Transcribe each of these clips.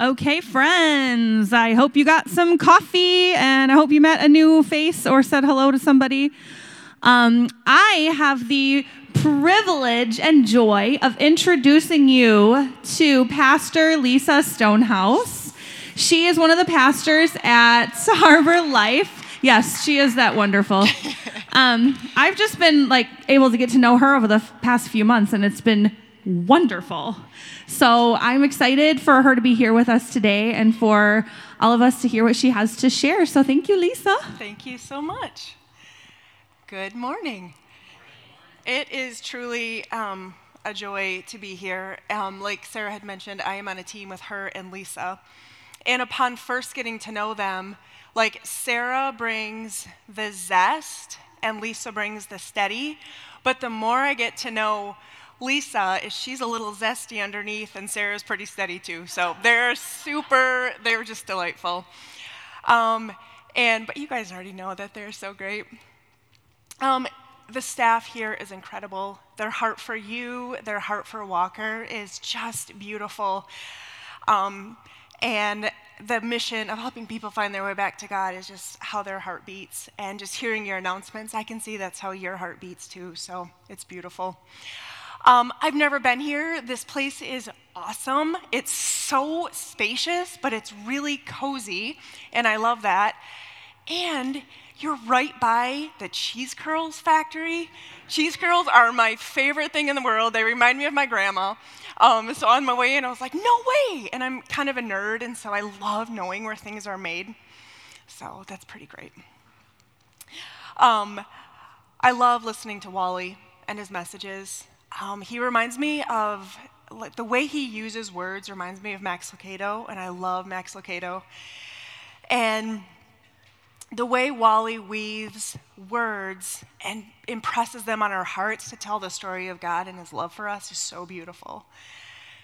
Okay, friends, I hope you got some coffee and I hope you met a new face or said hello to somebody. Um, I have the privilege and joy of introducing you to Pastor Lisa Stonehouse. She is one of the pastors at Harbor Life. Yes, she is that wonderful. Um, I've just been like able to get to know her over the past few months, and it's been wonderful. So I'm excited for her to be here with us today and for all of us to hear what she has to share. So thank you, Lisa. Thank you so much. Good morning. It is truly um, a joy to be here. Um, like Sarah had mentioned, I am on a team with her and Lisa. And upon first getting to know them, like Sarah brings the zest and Lisa brings the steady. But the more I get to know Lisa, is she's a little zesty underneath, and Sarah's pretty steady too. So they're super, they're just delightful. Um, and but you guys already know that they're so great. Um, the staff here is incredible. Their heart for you, their heart for Walker is just beautiful. Um, and the mission of helping people find their way back to God is just how their heart beats. And just hearing your announcements, I can see that's how your heart beats too. So it's beautiful. Um, I've never been here. This place is awesome. It's so spacious, but it's really cozy, and I love that. And you're right by the cheese curls factory. Cheese curls are my favorite thing in the world. They remind me of my grandma. Um, so on my way in, I was like, no way! And I'm kind of a nerd, and so I love knowing where things are made. So that's pretty great. Um, I love listening to Wally and his messages. Um, he reminds me of like, the way he uses words reminds me of Max Lucado, and I love Max Lucado. And the way Wally weaves words and impresses them on our hearts to tell the story of God and his love for us is so beautiful.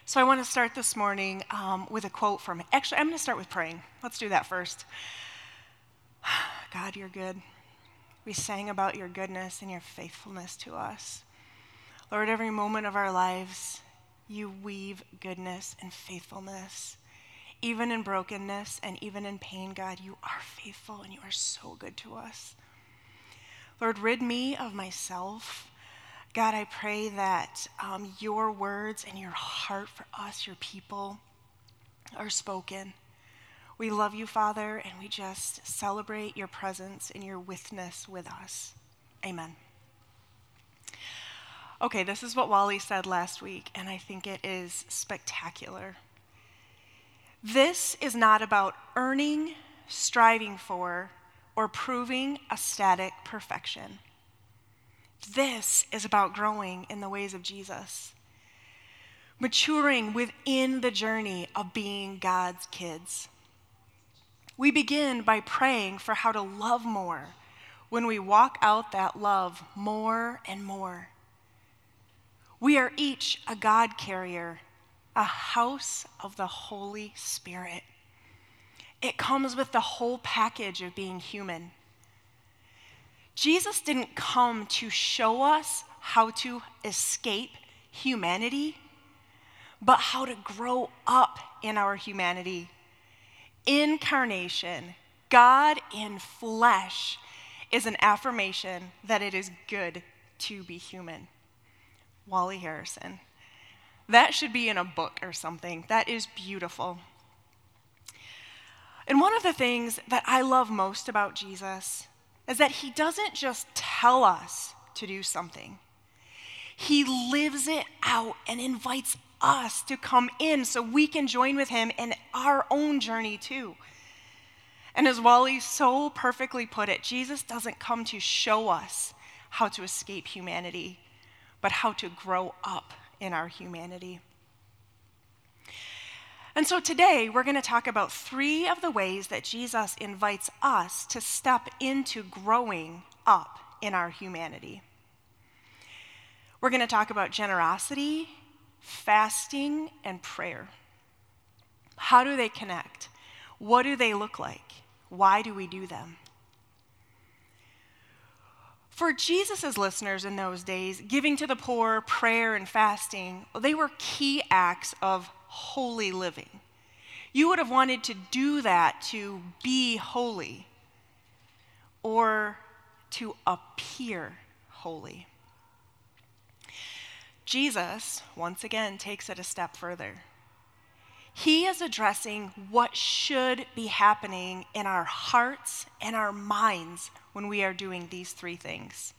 So I want to start this morning um, with a quote from, actually, I'm going to start with praying. Let's do that first. God, you're good. We sang about your goodness and your faithfulness to us. Lord, every moment of our lives, you weave goodness and faithfulness. Even in brokenness and even in pain, God, you are faithful and you are so good to us. Lord, rid me of myself. God, I pray that um, your words and your heart for us, your people, are spoken. We love you, Father, and we just celebrate your presence and your witness with us. Amen. Okay, this is what Wally said last week, and I think it is spectacular. This is not about earning, striving for, or proving a static perfection. This is about growing in the ways of Jesus, maturing within the journey of being God's kids. We begin by praying for how to love more when we walk out that love more and more. We are each a God carrier a house of the Holy Spirit. It comes with the whole package of being human. Jesus didn't come to show us how to escape humanity, but how to grow up in our humanity. Incarnation, God in flesh, is an affirmation that it is good to be human. Wally Harrison. That should be in a book or something. That is beautiful. And one of the things that I love most about Jesus is that he doesn't just tell us to do something, he lives it out and invites us to come in so we can join with him in our own journey too. And as Wally so perfectly put it, Jesus doesn't come to show us how to escape humanity, but how to grow up in our humanity. And so today we're going to talk about three of the ways that Jesus invites us to step into growing up in our humanity. We're going to talk about generosity, fasting, and prayer. How do they connect? What do they look like? Why do we do them? For Jesus' listeners in those days, giving to the poor, prayer, and fasting, they were key acts of holy living. You would have wanted to do that to be holy or to appear holy. Jesus, once again, takes it a step further. He is addressing what should be happening in our hearts and our minds when we are doing these three things.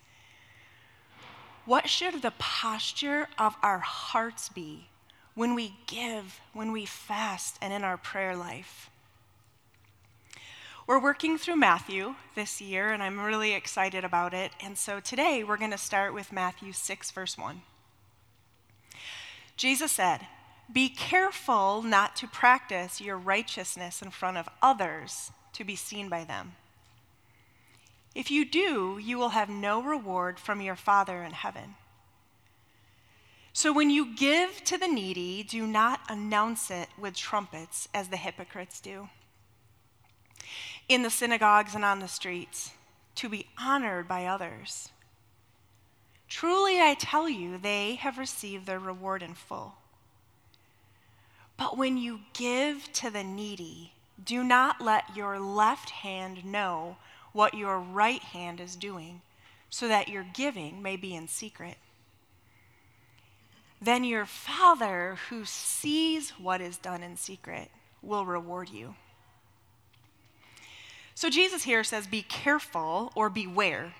What should the posture of our hearts be when we give, when we fast, and in our prayer life? We're working through Matthew this year, and I'm really excited about it. And so today we're going to start with Matthew 6, verse 1. Jesus said, Be careful not to practice your righteousness in front of others to be seen by them. If you do, you will have no reward from your Father in heaven. So when you give to the needy, do not announce it with trumpets as the hypocrites do in the synagogues and on the streets, to be honored by others. Truly, I tell you, they have received their reward in full. But when you give to the needy, do not let your left hand know what your right hand is doing, so that your giving may be in secret. Then your Father, who sees what is done in secret, will reward you. So Jesus here says, be careful or beware.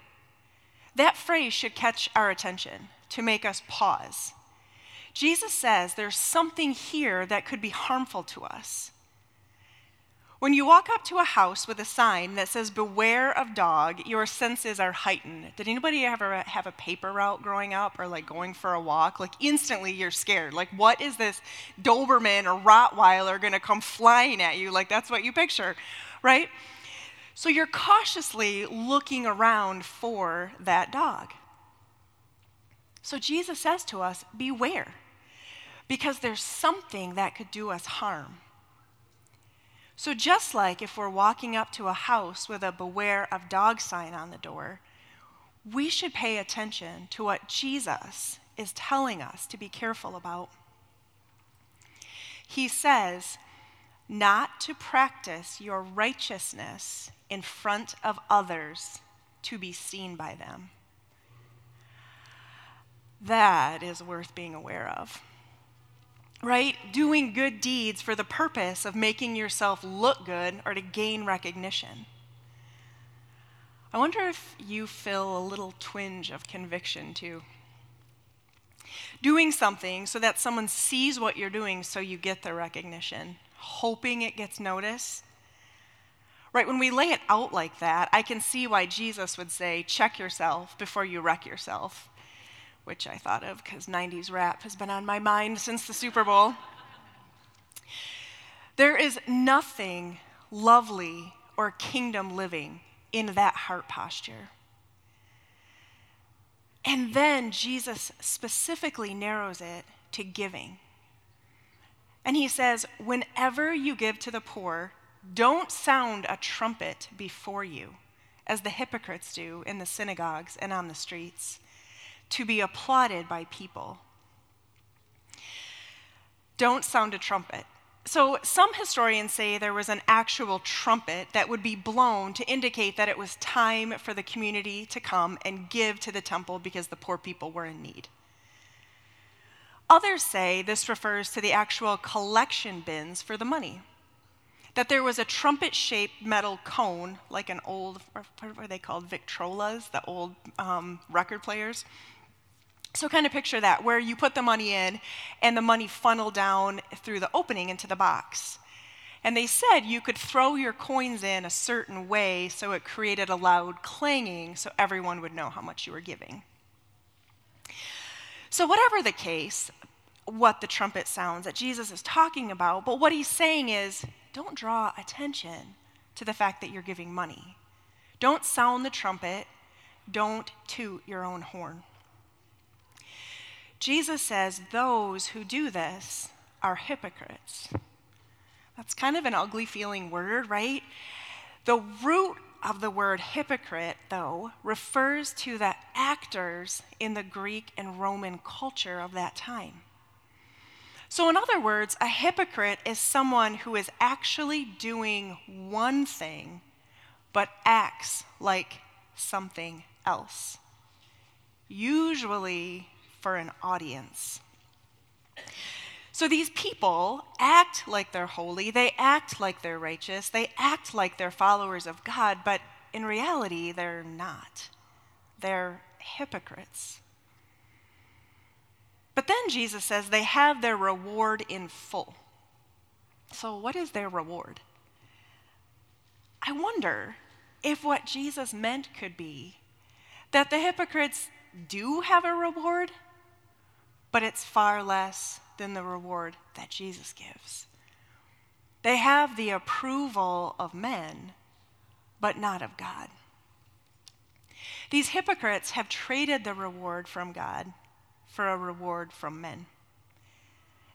That phrase should catch our attention to make us pause. Jesus says there's something here that could be harmful to us. When you walk up to a house with a sign that says, Beware of dog, your senses are heightened. Did anybody ever have a paper route growing up or like going for a walk? Like instantly you're scared. Like, what is this Doberman or Rottweiler going to come flying at you? Like, that's what you picture, right? So you're cautiously looking around for that dog. So Jesus says to us, Beware, because there's something that could do us harm. So, just like if we're walking up to a house with a beware of dog sign on the door, we should pay attention to what Jesus is telling us to be careful about. He says, not to practice your righteousness in front of others to be seen by them. That is worth being aware of. Right? Doing good deeds for the purpose of making yourself look good or to gain recognition. I wonder if you feel a little twinge of conviction too. Doing something so that someone sees what you're doing so you get the recognition, hoping it gets noticed, Right, when we lay it out like that, I can see why Jesus would say, check yourself before you wreck yourself, which I thought of because 90s rap has been on my mind since the Super Bowl. There is nothing lovely or kingdom living in that heart posture. And then Jesus specifically narrows it to giving. And he says, whenever you give to the poor, don't sound a trumpet before you, as the hypocrites do in the synagogues and on the streets, to be applauded by people. Don't sound a trumpet. So, some historians say there was an actual trumpet that would be blown to indicate that it was time for the community to come and give to the temple because the poor people were in need. Others say this refers to the actual collection bins for the money that there was a trumpet shaped metal cone, like an old, what were they called? Victrolas, the old um, record players. So, kind of picture that, where you put the money in and the money funneled down through the opening into the box. And they said you could throw your coins in a certain way so it created a loud clanging so everyone would know how much you were giving. So, whatever the case, what the trumpet sounds that Jesus is talking about, but what he's saying is don't draw attention to the fact that you're giving money. Don't sound the trumpet. Don't toot your own horn. Jesus says those who do this are hypocrites. That's kind of an ugly feeling word, right? The root of the word hypocrite, though, refers to the actors in the Greek and Roman culture of that time. So, in other words, a hypocrite is someone who is actually doing one thing but acts like something else, usually for an audience. So these people act like they're holy, they act like they're righteous, they act like they're followers of God, but in reality, they're not. They're hypocrites. But then Jesus says they have their reward in full. So, what is their reward? I wonder if what Jesus meant could be that the hypocrites do have a reward, but it's far less than the reward that Jesus gives. They have the approval of men, but not of God. These hypocrites have traded the reward from God for a reward from men.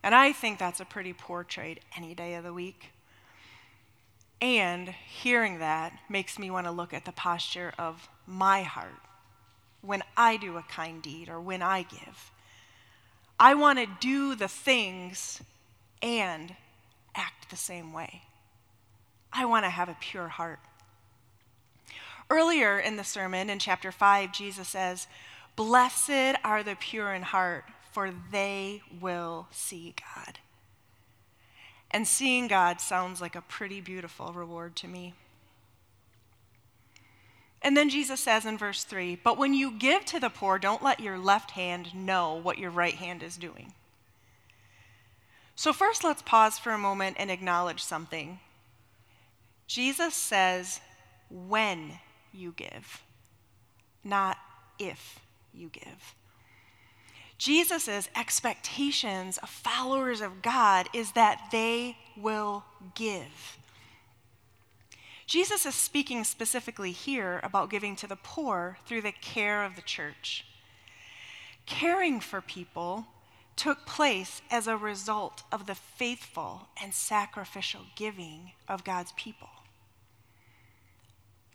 And I think that's a pretty poor trade any day of the week. And hearing that makes me want to look at the posture of my heart when I do a kind deed or when I give. I want to do the things and act the same way. I want to have a pure heart. Earlier in the sermon in chapter 5, Jesus says, Blessed are the pure in heart, for they will see God. And seeing God sounds like a pretty beautiful reward to me. And then Jesus says in verse 3 But when you give to the poor, don't let your left hand know what your right hand is doing. So, first, let's pause for a moment and acknowledge something. Jesus says, when you give, not if you give. Jesus' expectations of followers of God is that they will give. Jesus is speaking specifically here about giving to the poor through the care of the church. Caring for people took place as a result of the faithful and sacrificial giving of God's people.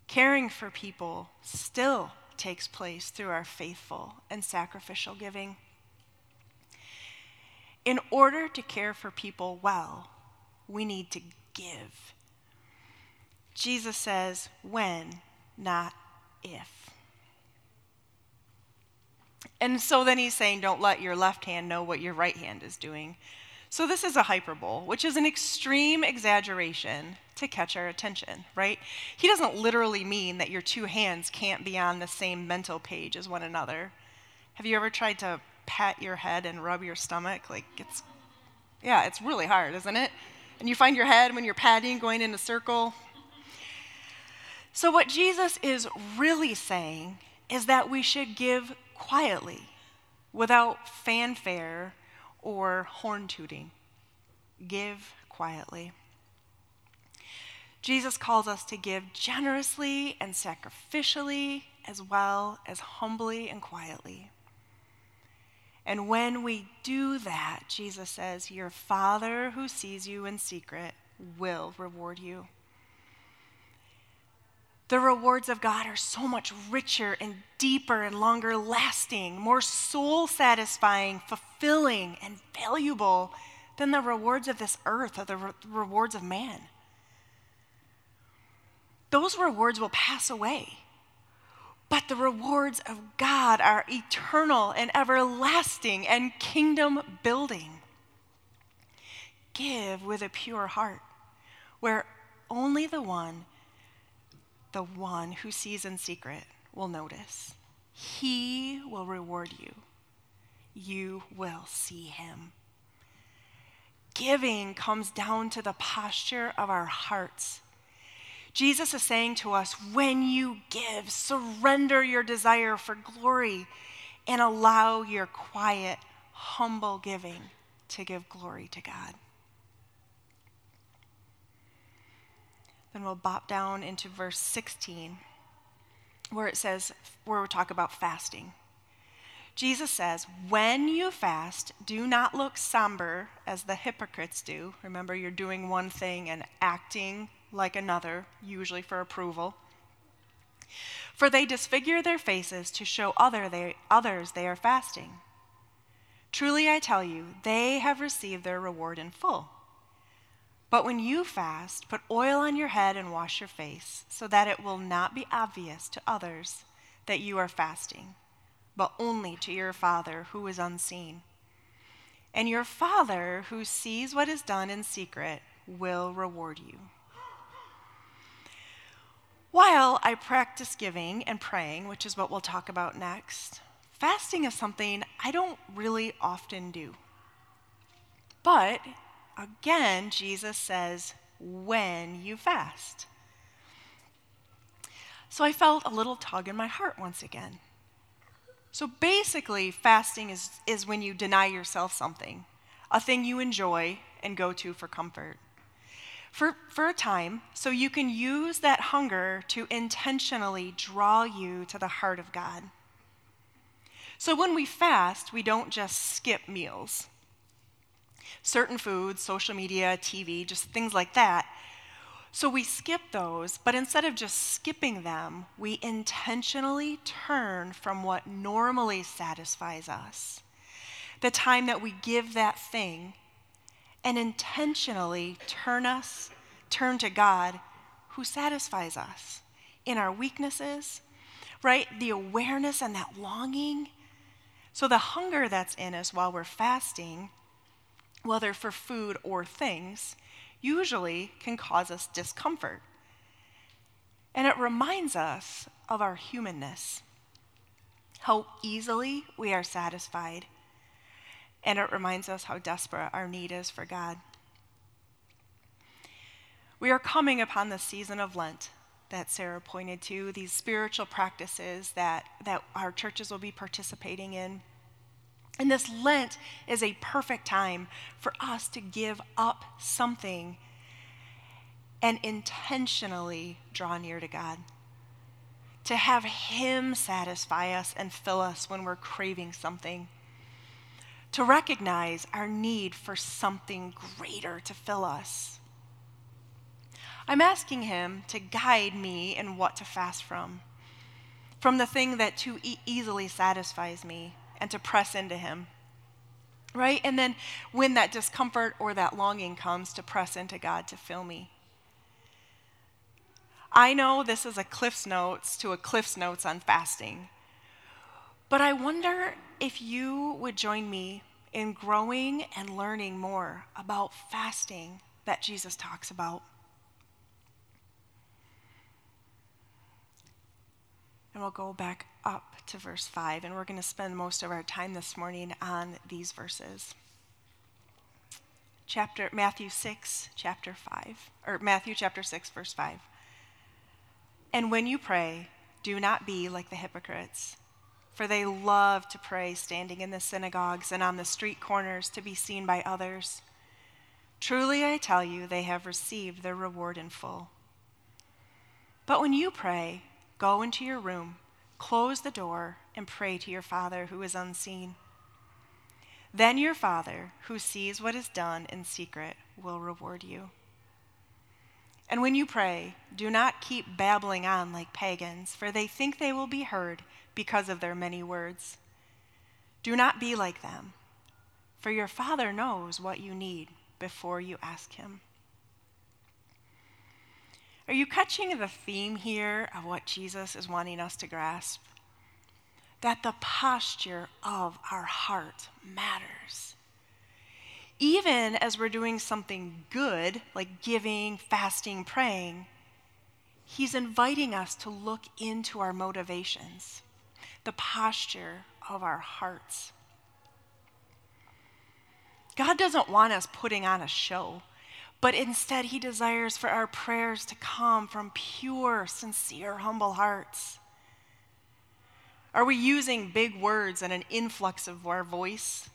Caring for people still takes place through our faithful and sacrificial giving. In order to care for people well, we need to give. Jesus says, when, not if. And so then he's saying, don't let your left hand know what your right hand is doing. So this is a hyperbole, which is an extreme exaggeration to catch our attention, right? He doesn't literally mean that your two hands can't be on the same mental page as one another. Have you ever tried to pat your head and rub your stomach? Like it's yeah, it's really hard, isn't it? And you find your head when you're patting going in a circle. So what Jesus is really saying is that we should give quietly, without fanfare or horn tooting. Give quietly. Jesus calls us to give generously and sacrificially, as well as humbly and quietly. And when we do that, Jesus says, Your Father who sees you in secret will reward you. The rewards of God are so much richer and deeper and longer lasting, more soul satisfying, fulfilling, and valuable than the rewards of this earth or the re- rewards of man. Those rewards will pass away. But the rewards of God are eternal and everlasting and kingdom building. Give with a pure heart, where only the one the one who sees in secret will notice. He will reward you. You will see him. Giving comes down to the posture of our hearts. Jesus is saying to us when you give, surrender your desire for glory and allow your quiet, humble giving to give glory to God. Then we'll bop down into verse 16, where it says, where we talk about fasting. Jesus says, When you fast, do not look somber as the hypocrites do. Remember, you're doing one thing and acting like another, usually for approval. For they disfigure their faces to show other they, others they are fasting. Truly I tell you, they have received their reward in full. But when you fast, put oil on your head and wash your face, so that it will not be obvious to others that you are fasting, but only to your Father who is unseen. And your Father who sees what is done in secret will reward you. While I practice giving and praying, which is what we'll talk about next, fasting is something I don't really often do. But again, Jesus says, when you fast. So I felt a little tug in my heart once again. So basically, fasting is, is when you deny yourself something, a thing you enjoy and go to for comfort for, for a time so you can use that hunger to intentionally draw you to the heart of God. So when we fast, we don't just skip meals. Certain foods, social media, TV, just things like that. So we skip those, but instead of just skipping them, we intentionally turn from what normally satisfies us. The time that we give that thing and intentionally turn us, turn to God who satisfies us in our weaknesses, right? The awareness and that longing. So the hunger that's in us while we're fasting, whether for food or things, usually can cause us discomfort. And it reminds us of our humanness, how easily we are satisfied and it reminds us how desperate our need is for God. We are coming upon the season of Lent that Sarah pointed to, these spiritual practices that, that our churches will be participating in. And this Lent is a perfect time for us to give up something and intentionally draw near to God. To have Him satisfy us and fill us when we're craving something to recognize our need for something greater to fill us. I'm asking Him to guide me in what to fast from, from the thing that too e- easily satisfies me, and to press into Him. Right? And then when that discomfort or that longing comes, to press into God to fill me. I know this is a Cliff's Notes to a Cliff's Notes on fasting. But I wonder if you would join me in growing and learning more about fasting that Jesus talks about. And we'll go back to verse 5, and we're going to spend most of our time this morning on these verses. Chapter Matthew 6, chapter 5, or Matthew chapter 6, verse 5. And when you pray, do not be like the hypocrites for they love to pray standing in the synagogues and on the street corners to be seen by others. Truly, I tell you, they have received their reward in full. But when you pray, go into your room, close the door, and pray to your Father who is unseen. Then your Father, who sees what is done in secret, will reward you. And when you pray, do not keep babbling on like pagans, for they think they will be heard because of their many words. Do not be like them, for your Father knows what you need before you ask Him. Are you catching the theme here of what Jesus is wanting us to grasp? That the posture of our heart matters. Even as we're doing something good, like giving, fasting, praying, He's inviting us to look into our motivations the posture of our hearts. God doesn't want us putting on a show, but instead, He desires for our prayers to come from pure, sincere, humble hearts. Are we using big words and an influx of our voice?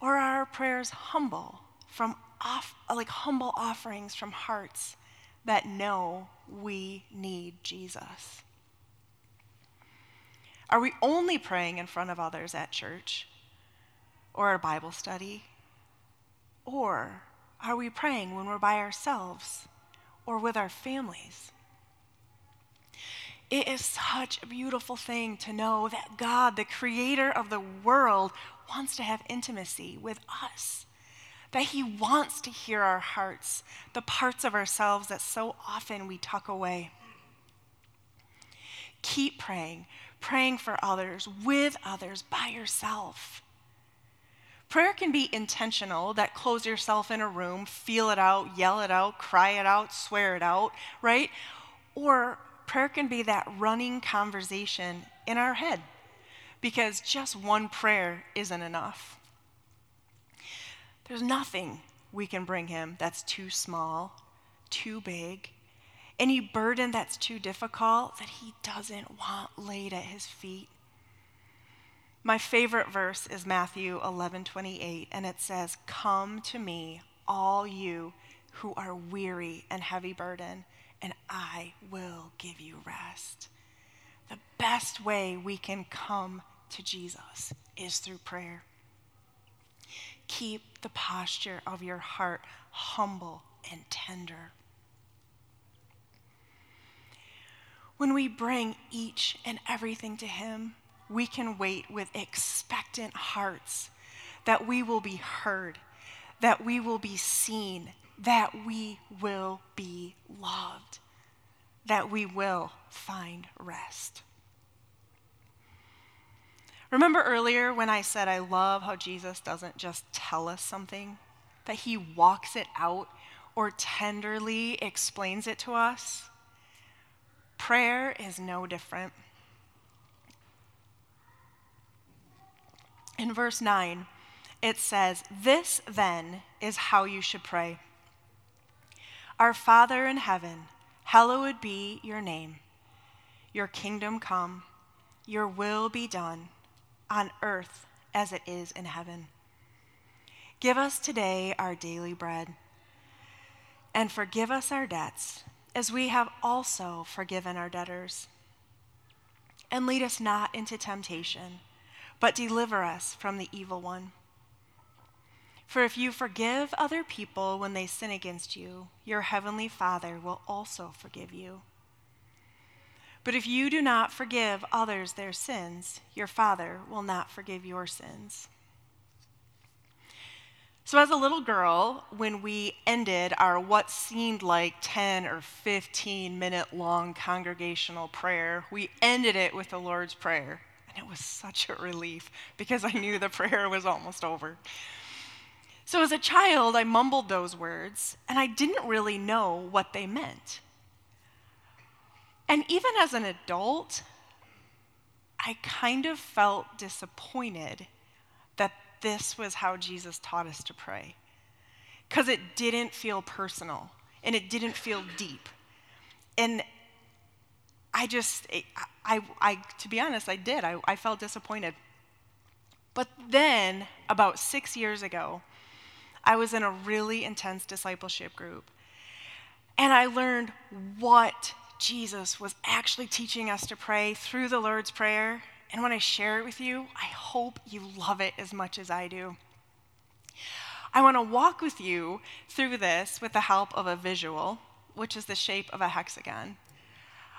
Or are our prayers humble, from off, like humble offerings from hearts that know we need Jesus? Are we only praying in front of others at church or a Bible study? Or are we praying when we're by ourselves or with our families? It is such a beautiful thing to know that God, the creator of the world, wants to have intimacy with us, that He wants to hear our hearts, the parts of ourselves that so often we tuck away. Keep praying, praying for others, with others, by yourself. Prayer can be intentional, that close yourself in a room, feel it out, yell it out, cry it out, swear it out, right? Or prayer can be that running conversation in our head because just one prayer isn't enough. There's nothing we can bring him that's too small, too big, any burden that's too difficult that he doesn't want laid at his feet. My favorite verse is Matthew 11:28 and it says, "Come to me, all you who are weary and heavy burden, and I will give you rest." The best way we can come to Jesus is through prayer. Keep the posture of your heart humble and tender. When we bring each and everything to Him, we can wait with expectant hearts that we will be heard, that we will be seen, that we will be loved, that we will find rest. Remember earlier when I said I love how Jesus doesn't just tell us something, that he walks it out or tenderly explains it to us? Prayer is no different. In verse 9, it says, This then is how you should pray Our Father in heaven, hallowed be your name. Your kingdom come, your will be done, on earth as it is in heaven. Give us today our daily bread, and forgive us our debts, as we have also forgiven our debtors. And lead us not into temptation but deliver us from the evil one. For if you forgive other people when they sin against you, your heavenly Father will also forgive you. But if you do not forgive others their sins, your Father will not forgive your sins. So, as a little girl, when we ended our what seemed like 10 or 15 minute long congregational prayer, we ended it with the Lord's Prayer. And it was such a relief because I knew the prayer was almost over. So, as a child, I mumbled those words and I didn't really know what they meant. And even as an adult, I kind of felt disappointed that this was how Jesus taught us to pray. Because it didn't feel personal and it didn't feel deep. And I just, eh, I, I, to be honest, I did. I, I felt disappointed. But then, about six years ago, I was in a really intense discipleship group. And I learned what Jesus was actually teaching us to pray through the Lord's Prayer. And when I share it with you, I hope you love it as much as I do. I want to walk with you through this with the help of a visual, which is the shape of a hexagon.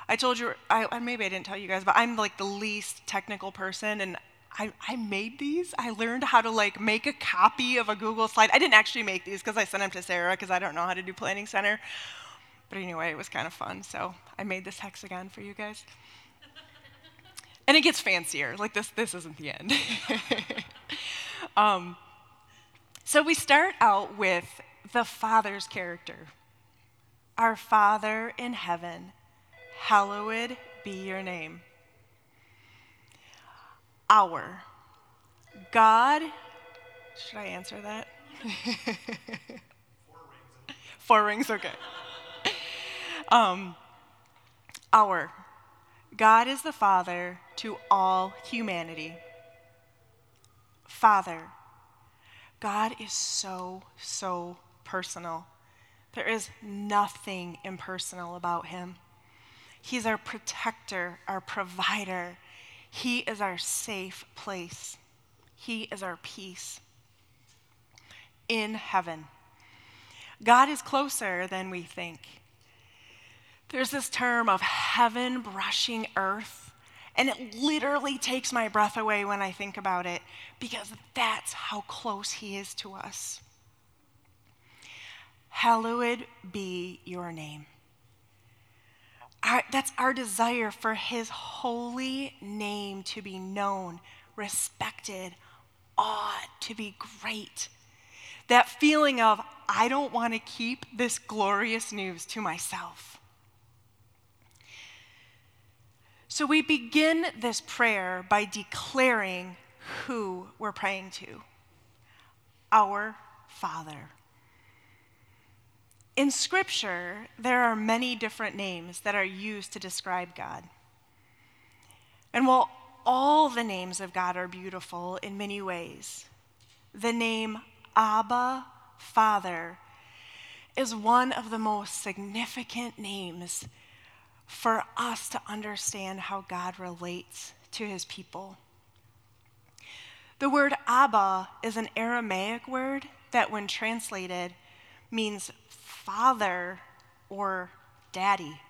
I told you, I, maybe I didn't tell you guys, but I'm like the least technical person, and I, I made these. I learned how to like make a copy of a Google slide. I didn't actually make these because I sent them to Sarah because I don't know how to do Planning Center. But anyway, it was kind of fun, so I made this hexagon for you guys. and it gets fancier. Like this, this isn't the end. um, so we start out with the Father's character. Our Father in heaven hallowed be your name. Our God, should I answer that? Four rings, okay. Um, our God is the Father to all humanity. Father, God is so, so personal. There is nothing impersonal about him. He's our protector, our provider. He is our safe place. He is our peace in heaven. God is closer than we think. There's this term of heaven brushing earth, And it literally takes my breath away when I think about it because that's how close He is to us. Hallowed be your name. Our, that's our desire for His holy name to be known, respected, awed, to be great. That feeling of, I don't want to keep this glorious news to myself. So we begin this prayer by declaring who we're praying to our Father. In Scripture, there are many different names that are used to describe God. And while all the names of God are beautiful in many ways, the name Abba, Father, is one of the most significant names for us to understand how God relates to his people. The word Abba is an Aramaic word that, when translated, means father or daddy.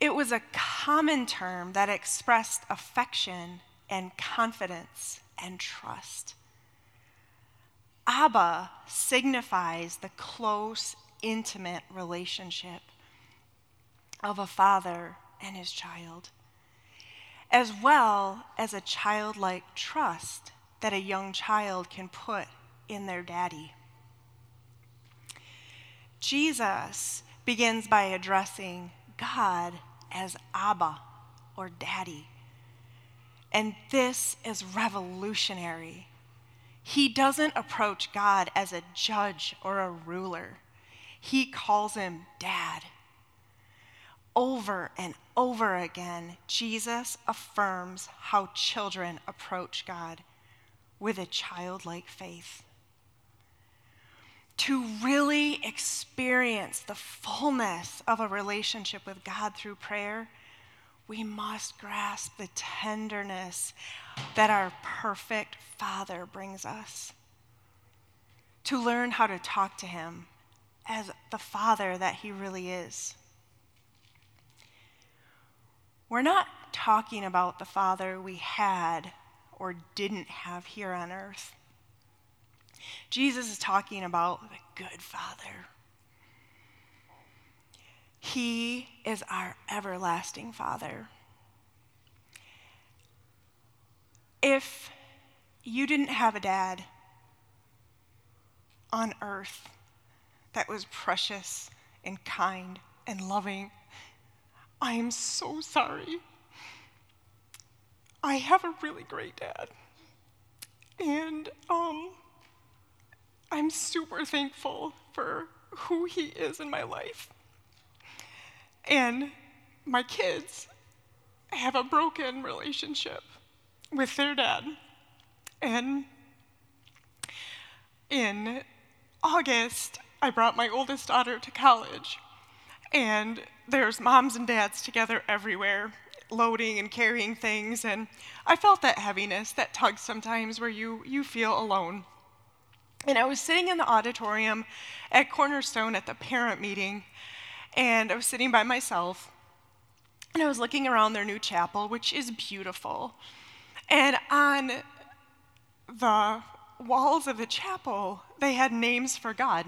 It was a common term that expressed affection and confidence and trust. Abba signifies the close, intimate relationship of a father and his child, as well as a childlike trust that a young child can put in their daddy. Jesus begins by addressing God as Abba or Daddy. And this is revolutionary. He doesn't approach God as a judge or a ruler, he calls him Dad over and over again, Jesus affirms how children approach God with a childlike faith. To really experience the fullness of a relationship with God through prayer, we must grasp the tenderness that our perfect Father brings us. To learn how to talk to Him as the Father that He really is. We're not talking about the Father we had or didn't have here on earth. Jesus is talking about the good Father. He is our everlasting Father. If you didn't have a dad on earth that was precious and kind and loving I am so sorry. I have a really great dad. And um, I'm super thankful for who he is in my life. And my kids have a broken relationship with their dad. And in August, I brought my oldest daughter to college. And there's moms and dads together everywhere, loading and carrying things. And I felt that heaviness, that tug sometimes where you, you feel alone. And I was sitting in the auditorium at Cornerstone at the parent meeting, and I was sitting by myself, and I was looking around their new chapel, which is beautiful. And on the walls of the chapel, they had names for God.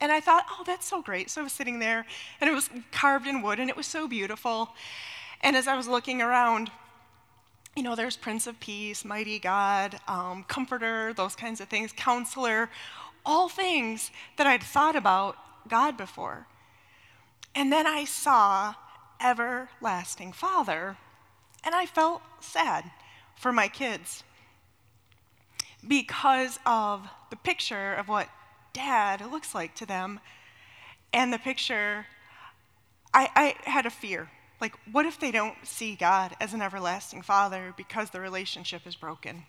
And I thought, oh, that's so great. So I was sitting there, and it was carved in wood, and it was so beautiful. And as I was looking around, you know, there's Prince of Peace, Mighty God, um, Comforter, those kinds of things, Counselor, all things that I'd thought about God before. And then I saw Everlasting Father, and I felt sad for my kids because of the picture of what dad looks like to them. And the picture, I, I had a fear. Like, what if they don't see God as an everlasting father because the relationship is broken?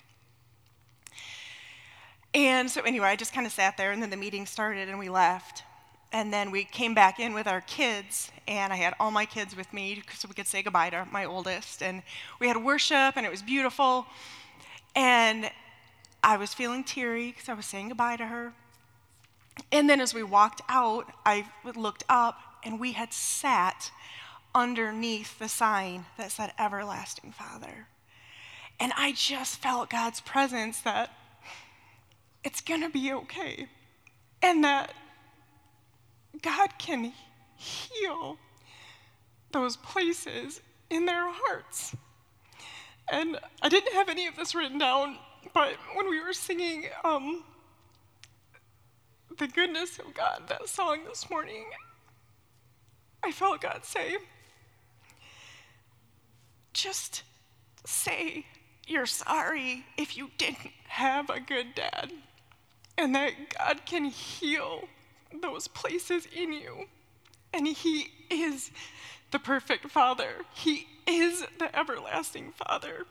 And so, anyway, I just kind of sat there, and then the meeting started, and we left. And then we came back in with our kids, and I had all my kids with me so we could say goodbye to my oldest. And we had worship, and it was beautiful. And I was feeling teary because I was saying goodbye to her. And then as we walked out, I looked up and we had sat underneath the sign that said Everlasting Father. And I just felt God's presence that it's going to be okay. And that God can heal those places in their hearts. And I didn't have any of this written down, but when we were singing um, The Goodness of God, that song this morning, I felt God say, just say you're sorry if you didn't have a good dad, and that God can heal those places in you. And He is the perfect Father, He is the everlasting Father.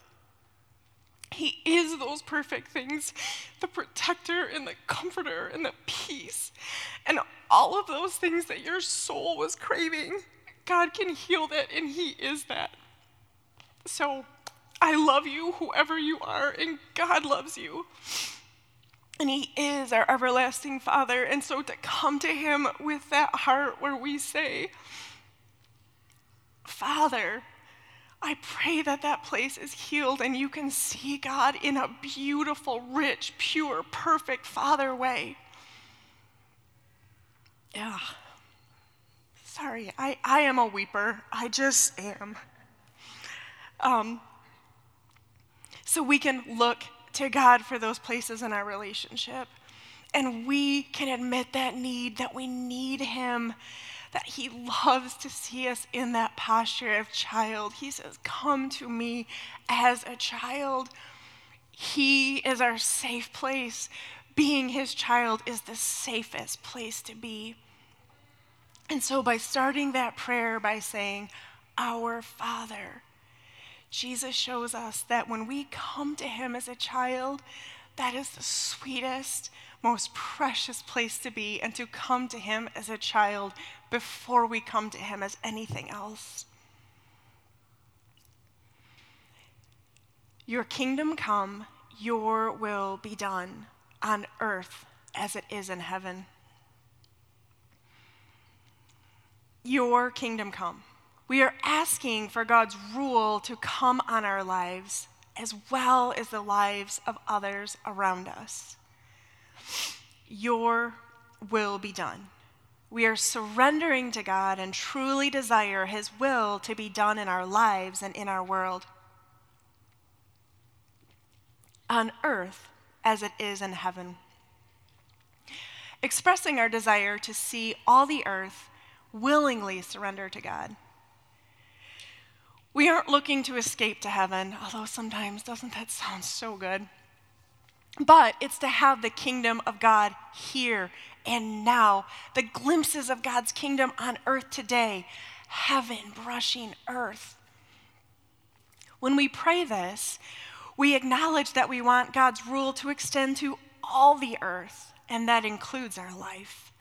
He is those perfect things the protector and the comforter and the peace. And all of those things that your soul was craving, God can heal that, and He is that. So I love you, whoever you are, and God loves you. And He is our everlasting Father. And so to come to Him with that heart where we say, Father, I pray that that place is healed and you can see God in a beautiful, rich, pure, perfect Father way. Yeah. Sorry, I, I am a weeper. I just am. Um, so we can look to God for those places in our relationship. And we can admit that need, that we need Him, that He loves to see us in that posture of child. He says, Come to me as a child. He is our safe place. Being His child is the safest place to be. And so, by starting that prayer by saying, Our Father, Jesus shows us that when we come to Him as a child, that is the sweetest, most precious place to be, and to come to Him as a child before we come to Him as anything else. Your kingdom come, your will be done on earth as it is in heaven. Your kingdom come. We are asking for God's rule to come on our lives as well as the lives of others around us. Your will be done. We are surrendering to God and truly desire His will to be done in our lives and in our world. On earth as it is in heaven. Expressing our desire to see all the earth willingly surrender to God. We aren't looking to escape to heaven, although sometimes doesn't that sound so good? But it's to have the kingdom of God here and now, the glimpses of God's kingdom on earth today, heaven brushing earth. When we pray this, we acknowledge that we want God's rule to extend to all the earth, and that includes our life.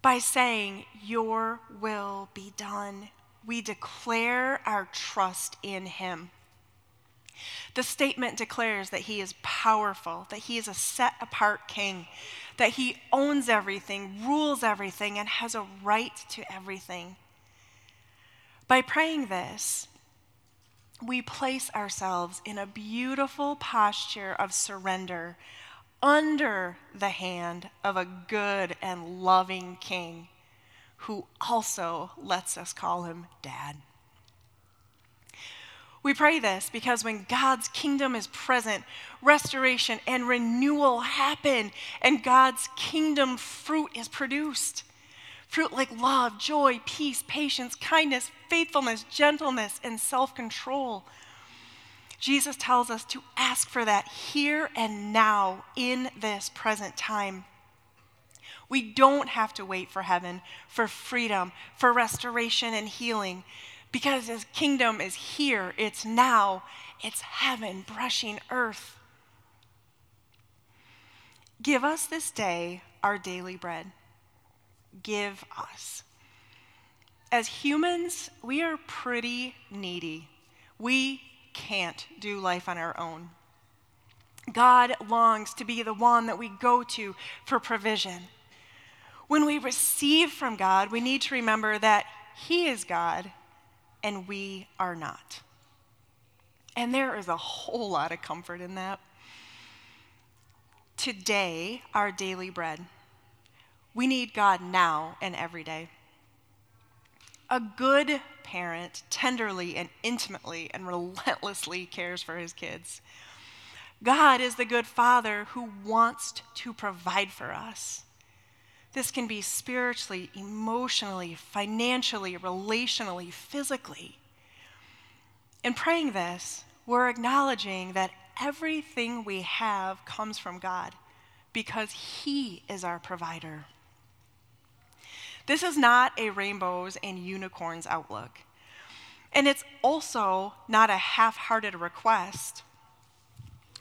By saying, Your will be done we declare our trust in him. The statement declares that he is powerful, that he is a set apart king, that he owns everything, rules everything, and has a right to everything. By praying this, we place ourselves in a beautiful posture of surrender under the hand of a good and loving king who also lets us call him dad. We pray this because when God's kingdom is present, restoration and renewal happen, and God's kingdom fruit is produced. Fruit like love, joy, peace, patience, kindness, faithfulness, gentleness, and self control. Jesus tells us to ask for that here and now in this present time. We don't have to wait for heaven, for freedom, for restoration and healing, because his kingdom is here, it's now, it's heaven brushing earth. Give us this day our daily bread. Give us. As humans, we are pretty needy. We can't do life on our own. God longs to be the one that we go to for provision when we receive from God, we need to remember that He is God and we are not. And there is a whole lot of comfort in that. Today, our daily bread. We need God now and every day. A good parent tenderly and intimately and relentlessly cares for his kids. God is the good father who wants to provide for us. This can be spiritually, emotionally, financially, relationally, physically. In praying this, we're acknowledging that everything we have comes from God because He is our provider. This is not a rainbows and unicorns outlook. And it's also not a half hearted request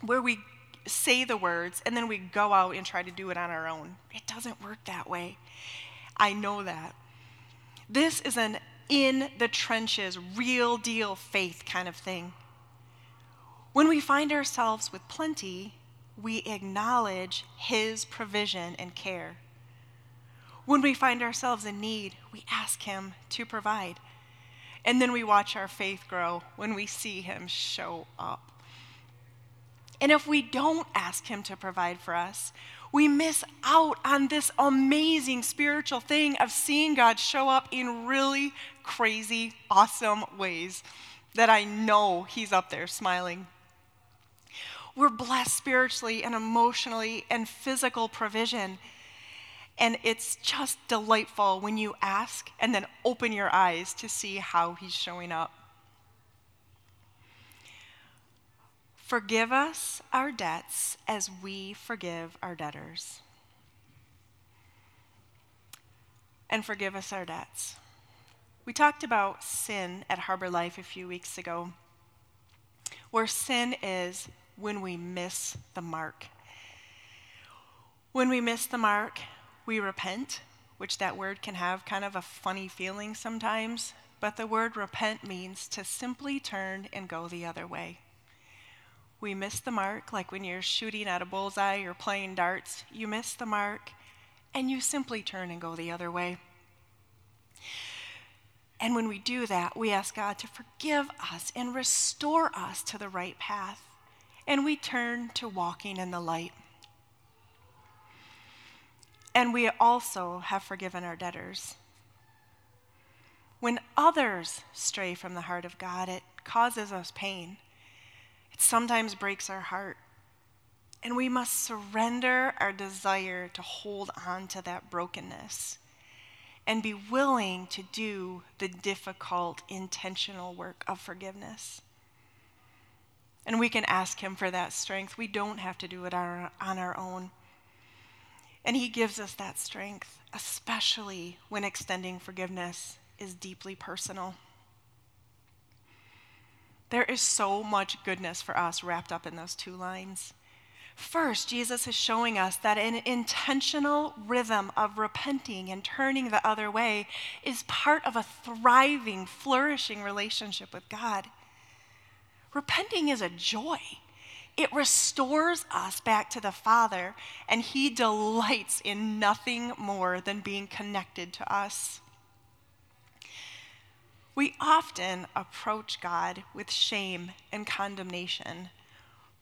where we say the words and then we go out and try to do it on our own. It doesn't work that way. I know that. This is an in the trenches, real deal faith kind of thing. When we find ourselves with plenty, we acknowledge His provision and care. When we find ourselves in need, we ask Him to provide. And then we watch our faith grow when we see Him show up. And if we don't ask Him to provide for us, we miss out on this amazing spiritual thing of seeing God show up in really crazy, awesome ways that I know He's up there smiling. We're blessed spiritually and emotionally and physical provision. And it's just delightful when you ask and then open your eyes to see how He's showing up. Forgive us our debts as we forgive our debtors. And forgive us our debts. We talked about sin at Harbor Life a few weeks ago, where sin is when we miss the mark. When we miss the mark, we repent, which that word can have kind of a funny feeling sometimes, but the word repent means to simply turn and go the other way. We miss the mark, like when you're shooting at a bullseye or playing darts, you miss the mark and you simply turn and go the other way. And when we do that, we ask God to forgive us and restore us to the right path. And we turn to walking in the light. And we also have forgiven our debtors. When others stray from the heart of God, it causes us pain. It sometimes breaks our heart. And we must surrender our desire to hold on to that brokenness and be willing to do the difficult, intentional work of forgiveness. And we can ask Him for that strength. We don't have to do it on our, own. And He gives us that strength, especially when extending forgiveness is deeply personal. There is so much goodness for us wrapped up in those two lines. First, Jesus is showing us that an intentional rhythm of repenting and turning the other way is part of a thriving, flourishing relationship with God. Repenting is a joy. It restores us back to the Father, and He delights in nothing more than being connected to us. We often approach God with shame and condemnation,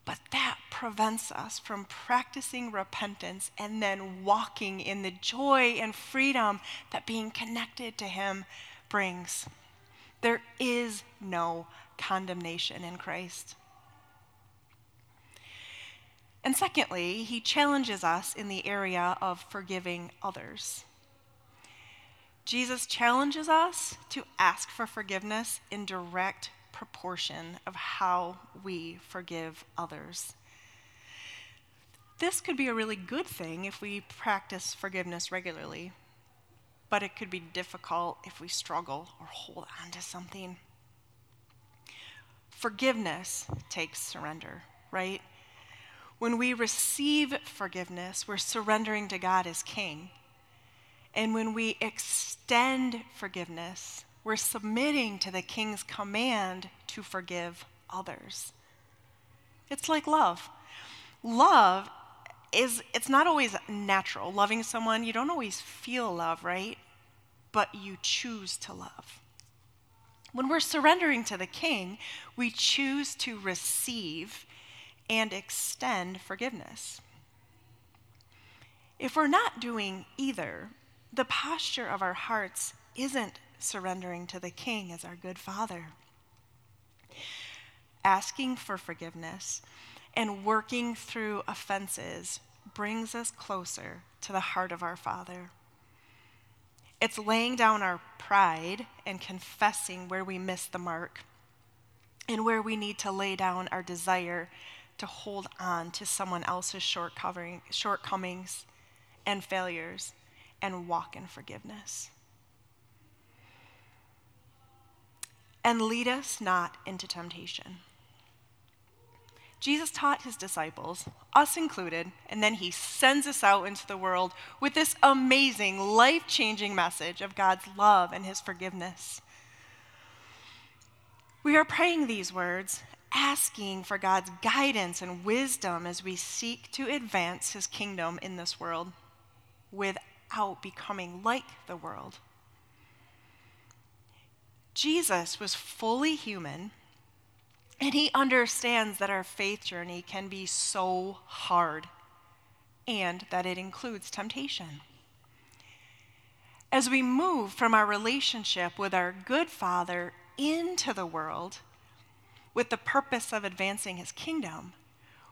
but that prevents us from practicing repentance and then walking in the joy and freedom that being connected to Him brings. There is no condemnation in Christ. And secondly, he challenges us in the area of forgiving others. Jesus challenges us to ask for forgiveness in direct proportion of how we forgive others. This could be a really good thing if we practice forgiveness regularly, but it could be difficult if we struggle or hold on to something. Forgiveness takes surrender, right? When we receive forgiveness, we're surrendering to God as King. And when we extend forgiveness, we're submitting to the king's command to forgive others. It's like love. Love is it's not always natural. Loving someone, you don't always feel love, right? but you choose to love. When we're surrendering to the King, we choose to receive and extend forgiveness. If we're not doing either, the posture of our hearts isn't surrendering to the King as our good Father. Asking for forgiveness and working through offenses brings us closer to the heart of our Father. It's laying down our pride and confessing where we miss the mark and where we need to lay down our desire to hold on to someone else's shortcomings and failures and walk in forgiveness. And lead us not into temptation. Jesus taught his disciples, us included, and then he sends us out into the world with this amazing, life changing message of God's love and his forgiveness. We are praying these words, asking for God's guidance and wisdom as we seek to advance his kingdom in this world without becoming like the world. Jesus was fully human and he understands that our faith journey can be so hard and that it includes temptation. As we move from our relationship with our good Father into the world with the purpose of advancing his kingdom,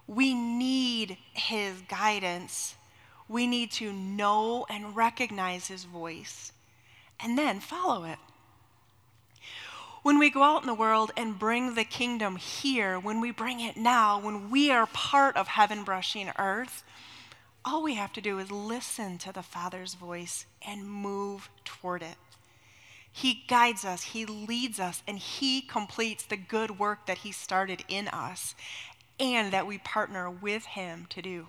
we need his guidance. We need to know and recognize his voice and then follow it. When we go out in the world and bring the kingdom here, when we bring it now, when we are part of heaven brushing earth, all we have to do is listen to the Father's voice and move toward it. He guides us, He leads us, and He completes the good work that He started in us and that we partner with Him to do.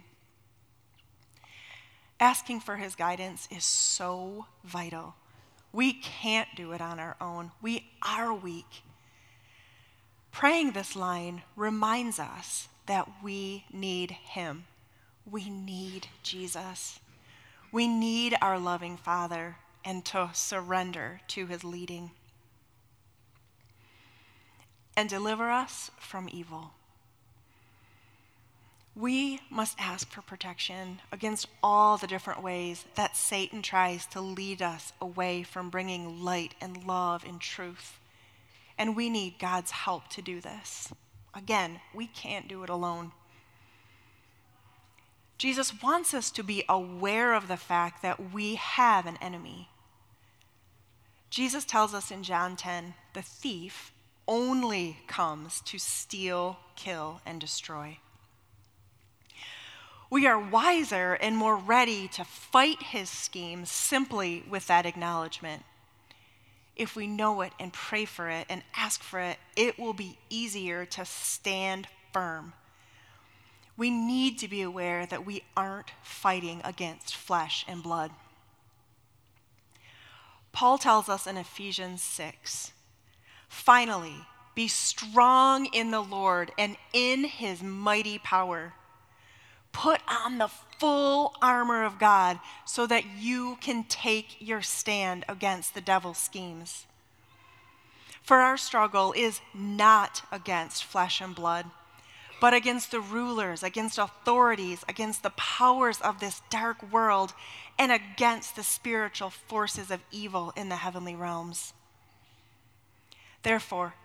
Asking for His guidance is so vital. We can't do it on our own. We are weak. Praying this line reminds us that we need Him. We need Jesus. We need our loving Father and to surrender to His leading. And deliver us from evil. We must ask for protection against all the different ways that Satan tries to lead us away from bringing light and love and truth. And we need God's help to do this. Again, we can't do it alone. Jesus wants us to be aware of the fact that we have an enemy. Jesus tells us in John 10 the thief only comes to steal, kill, and destroy we are wiser and more ready to fight his schemes simply with that acknowledgement. If we know it and pray for it and ask for it, it will be easier to stand firm. We need to be aware that we aren't fighting against flesh and blood. Paul tells us in Ephesians 6 finally, be strong in the Lord and in his mighty power. Put on the full armor of God so that you can take your stand against the devil's schemes. For our struggle is not against flesh and blood, but against the rulers, against authorities, against the powers of this dark world, and against the spiritual forces of evil in the heavenly realms. Therefore,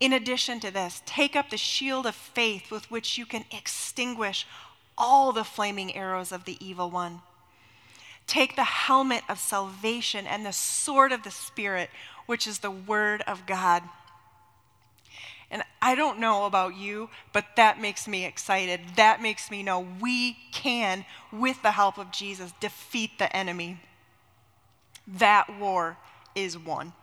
In addition to this, take up the shield of faith with which you can extinguish all the flaming arrows of the evil one. Take the helmet of salvation and the sword of the Spirit, which is the word of God. And I don't know about you, but that makes me excited. That makes me know we can, with the help of Jesus, defeat the enemy. That war is won.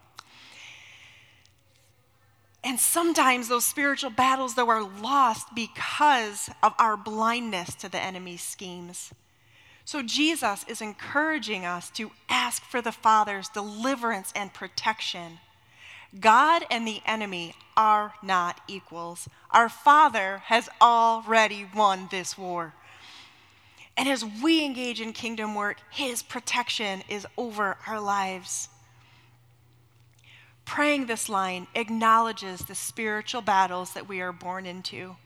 And sometimes those spiritual battles, though, are lost because of our blindness to the enemy's schemes. So Jesus is encouraging us to ask for the Father's deliverance and protection. God and the enemy are not equals. Our Father has already won this war. And as we engage in kingdom work, His protection is over our lives. Praying this line acknowledges the spiritual battles that we are born into.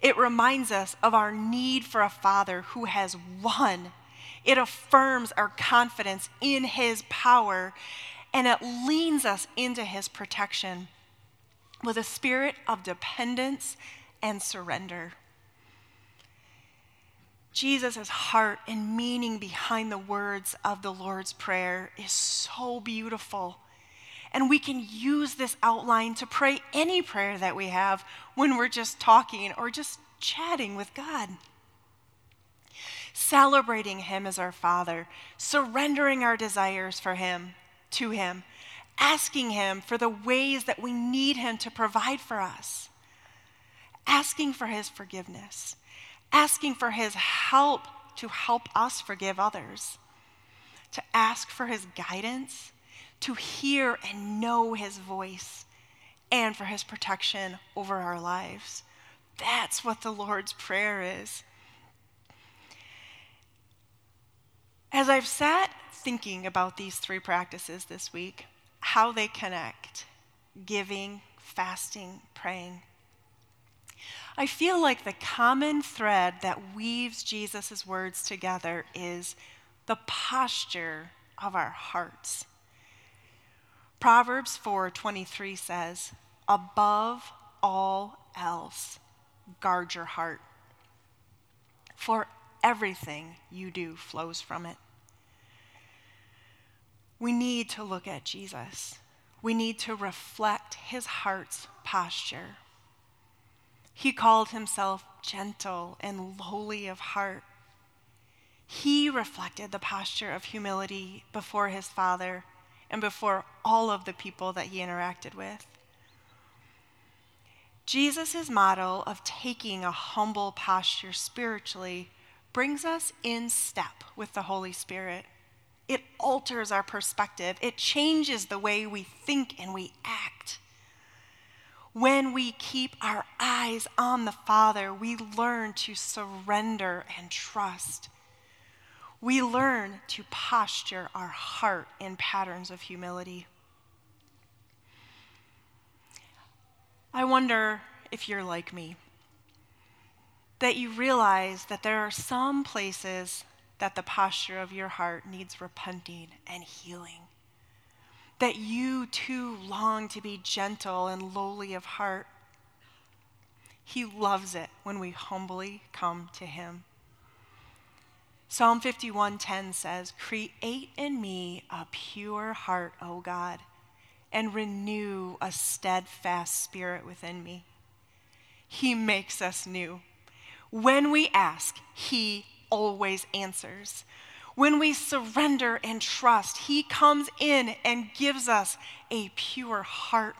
It reminds us of our need for a Father who has won. It affirms our confidence in His power and it leans us into His protection with a spirit of dependence and surrender. Jesus' heart and meaning behind the words of the Lord's Prayer is so beautiful. And we can use this outline to pray any prayer that we have when we're just talking or just chatting with God. Celebrating Him as our Father, surrendering our desires for Him to Him, asking Him for the ways that we need Him to provide for us, asking for His forgiveness, asking for His help to help us forgive others, to ask for His guidance to hear and know his voice and for his protection over our lives. That's what the Lord's Prayer is. As I've sat thinking about these three practices this week, how they connect giving, fasting, praying. I feel like the common thread that weaves Jesus' words together is the posture of our hearts. Proverbs 4:23 says, "Above all else, guard your heart, for everything you do flows from it." We need to look at Jesus. We need to reflect his heart's posture. He called himself gentle and lowly of heart. He reflected the posture of humility before his Father and before all of the people that he interacted with. Jesus' model of taking a humble posture spiritually brings us in step with the Holy Spirit. It alters our perspective, it changes the way we think and we act. When we keep our eyes on the Father, we learn to surrender and trust we learn to posture our heart in patterns of humility. I wonder if you're like me, that you realize that there are some places that the posture of your heart needs repenting and healing. That you too long to be gentle and lowly of heart. He loves it when we humbly come to Him. Psalm 51:10 says, "Create in me a pure heart, O God, and renew a steadfast spirit within me." He makes us new. When we ask, he always answers. When we surrender and trust, he comes in and gives us a pure heart.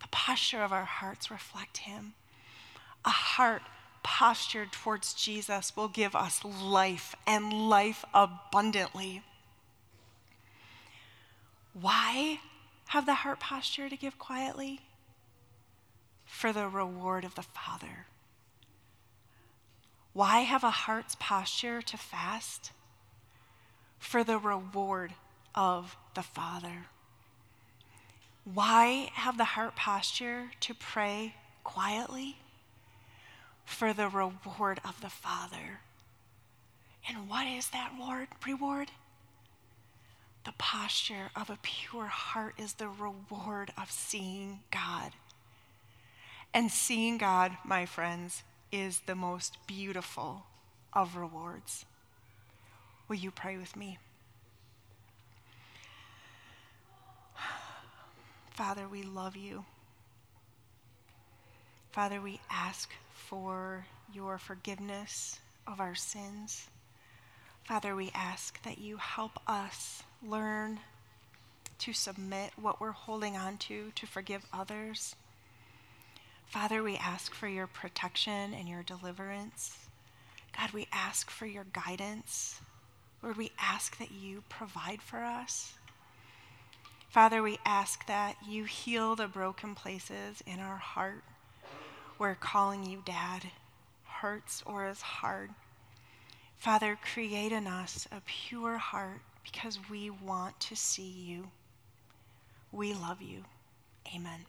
The posture of our hearts reflect him. A heart postured towards Jesus will give us life and life abundantly. Why have the heart posture to give quietly? For the reward of the Father. Why have a heart's posture to fast? For the reward of the Father. Why have the heart posture to pray quietly? For the reward of the Father. And what is that reward? The posture of a pure heart is the reward of seeing God. And seeing God, my friends, is the most beautiful of rewards. Will you pray with me? Father, we love you. Father, we ask for your forgiveness of our sins. Father, we ask that you help us learn to submit what we're holding on to, to forgive others. Father, we ask for your protection and your deliverance. God, we ask for your guidance. Lord, we ask that you provide for us. Father, we ask that you heal the broken places in our heart where calling you dad hurts or is hard. Father, create in us a pure heart because we want to see you. We love you. Amen.